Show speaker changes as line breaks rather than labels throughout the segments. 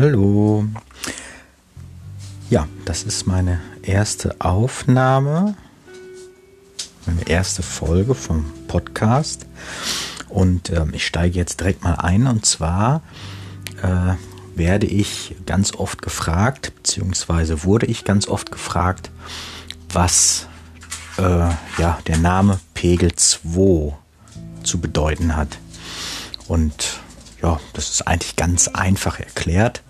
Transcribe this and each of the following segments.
Hallo. Ja, das ist meine erste Aufnahme, meine erste Folge vom Podcast. Und äh, ich steige jetzt direkt mal ein. Und zwar äh, werde ich ganz oft gefragt, beziehungsweise wurde ich ganz oft gefragt, was äh, ja, der Name Pegel 2 zu bedeuten hat. Und ja, das ist eigentlich ganz einfach erklärt.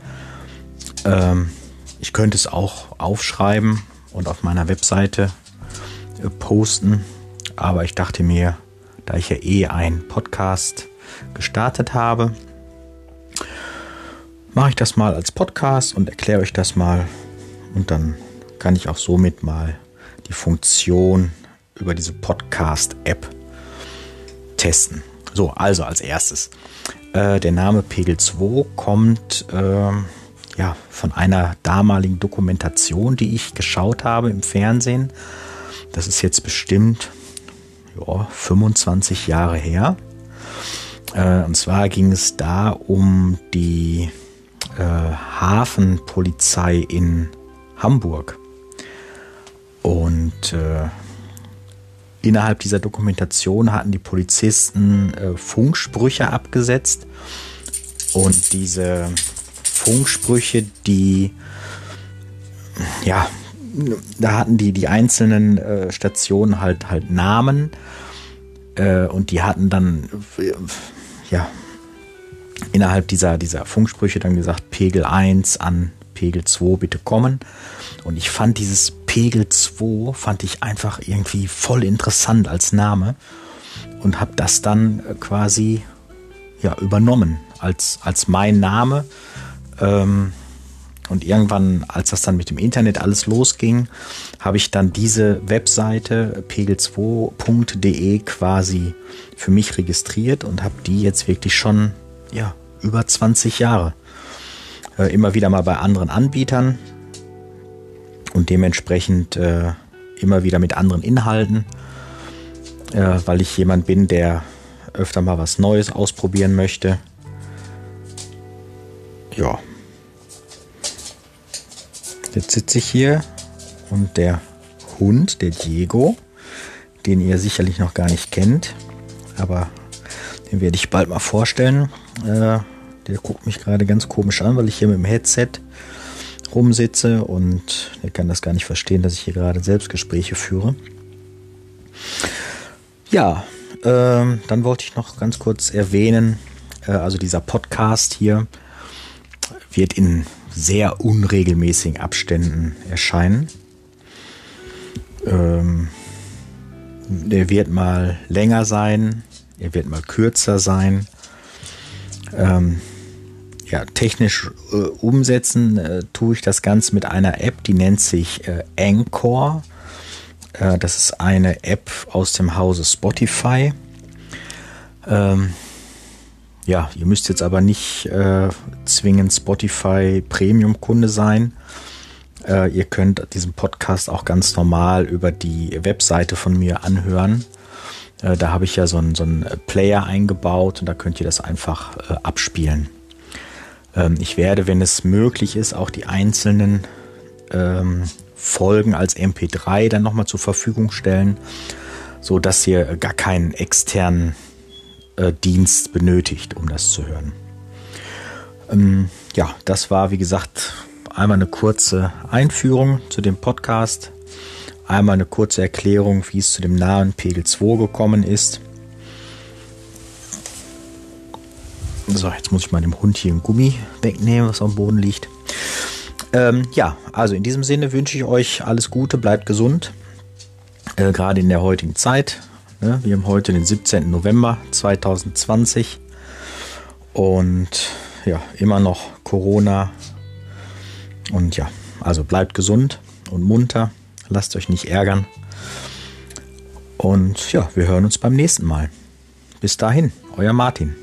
Ähm, ich könnte es auch aufschreiben und auf meiner Webseite äh, posten, aber ich dachte mir, da ich ja eh einen Podcast gestartet habe, mache ich das mal als Podcast und erkläre euch das mal und dann kann ich auch somit mal die Funktion über diese Podcast-App testen. So, also als erstes. Äh, der Name Pegel 2 kommt äh, ja, von einer damaligen Dokumentation, die ich geschaut habe im Fernsehen. Das ist jetzt bestimmt ja, 25 Jahre her. Äh, und zwar ging es da um die äh, Hafenpolizei in Hamburg. Und äh, innerhalb dieser Dokumentation hatten die Polizisten äh, Funksprüche abgesetzt. Und diese Funksprüche, die, ja, da hatten die, die einzelnen äh, Stationen halt, halt Namen. Äh, und die hatten dann, äh, ja, innerhalb dieser, dieser Funksprüche dann gesagt, Pegel 1 an Pegel 2 bitte kommen. Und ich fand dieses Pegel 2 fand ich einfach irgendwie voll interessant als Name und habe das dann äh, quasi ja, übernommen als, als mein Name. Ähm, und irgendwann, als das dann mit dem Internet alles losging, habe ich dann diese Webseite pegel2.de quasi für mich registriert und habe die jetzt wirklich schon ja, über 20 Jahre äh, immer wieder mal bei anderen Anbietern und dementsprechend äh, immer wieder mit anderen Inhalten, äh, weil ich jemand bin, der öfter mal was Neues ausprobieren möchte. Ja. Jetzt sitze ich hier und der Hund, der Diego, den ihr sicherlich noch gar nicht kennt, aber den werde ich bald mal vorstellen. Äh, der guckt mich gerade ganz komisch an, weil ich hier mit dem Headset rumsitze und der kann das gar nicht verstehen, dass ich hier gerade Selbstgespräche führe. Ja, äh, dann wollte ich noch ganz kurz erwähnen, äh, also dieser Podcast hier wird in sehr unregelmäßigen Abständen erscheinen. Ähm, der wird mal länger sein, er wird mal kürzer sein. Ähm, ja, technisch äh, umsetzen äh, tue ich das Ganze mit einer App, die nennt sich äh, Anchor. Äh, das ist eine App aus dem Hause Spotify. Ähm, ja, ihr müsst jetzt aber nicht äh, zwingend Spotify Premium-Kunde sein. Äh, ihr könnt diesen Podcast auch ganz normal über die Webseite von mir anhören. da habe ich ja so einen, so einen Player eingebaut und da könnt ihr das einfach abspielen. Ähm, ich werde, wenn es möglich ist, auch die einzelnen ähm, Folgen als MP3 dann nochmal zur Verfügung stellen, so dass ihr gar keinen externen äh, Dienst benötigt, um das zu hören. Ähm, ja, das war wie gesagt einmal eine kurze Einführung zu dem Podcast, einmal eine kurze Erklärung, wie es zu dem nahen Pegel 2 gekommen ist. So, jetzt muss ich mal dem Hund hier ein Gummi wegnehmen, was am Boden liegt. Ähm, ja, also in diesem Sinne wünsche ich euch alles Gute, bleibt gesund. Äh, Gerade in der heutigen Zeit. Ne? Wir haben heute den 17. November 2020. Und ja, immer noch Corona. Und ja, also bleibt gesund und munter. Lasst euch nicht ärgern. Und ja, wir hören uns beim nächsten Mal. Bis dahin, euer Martin.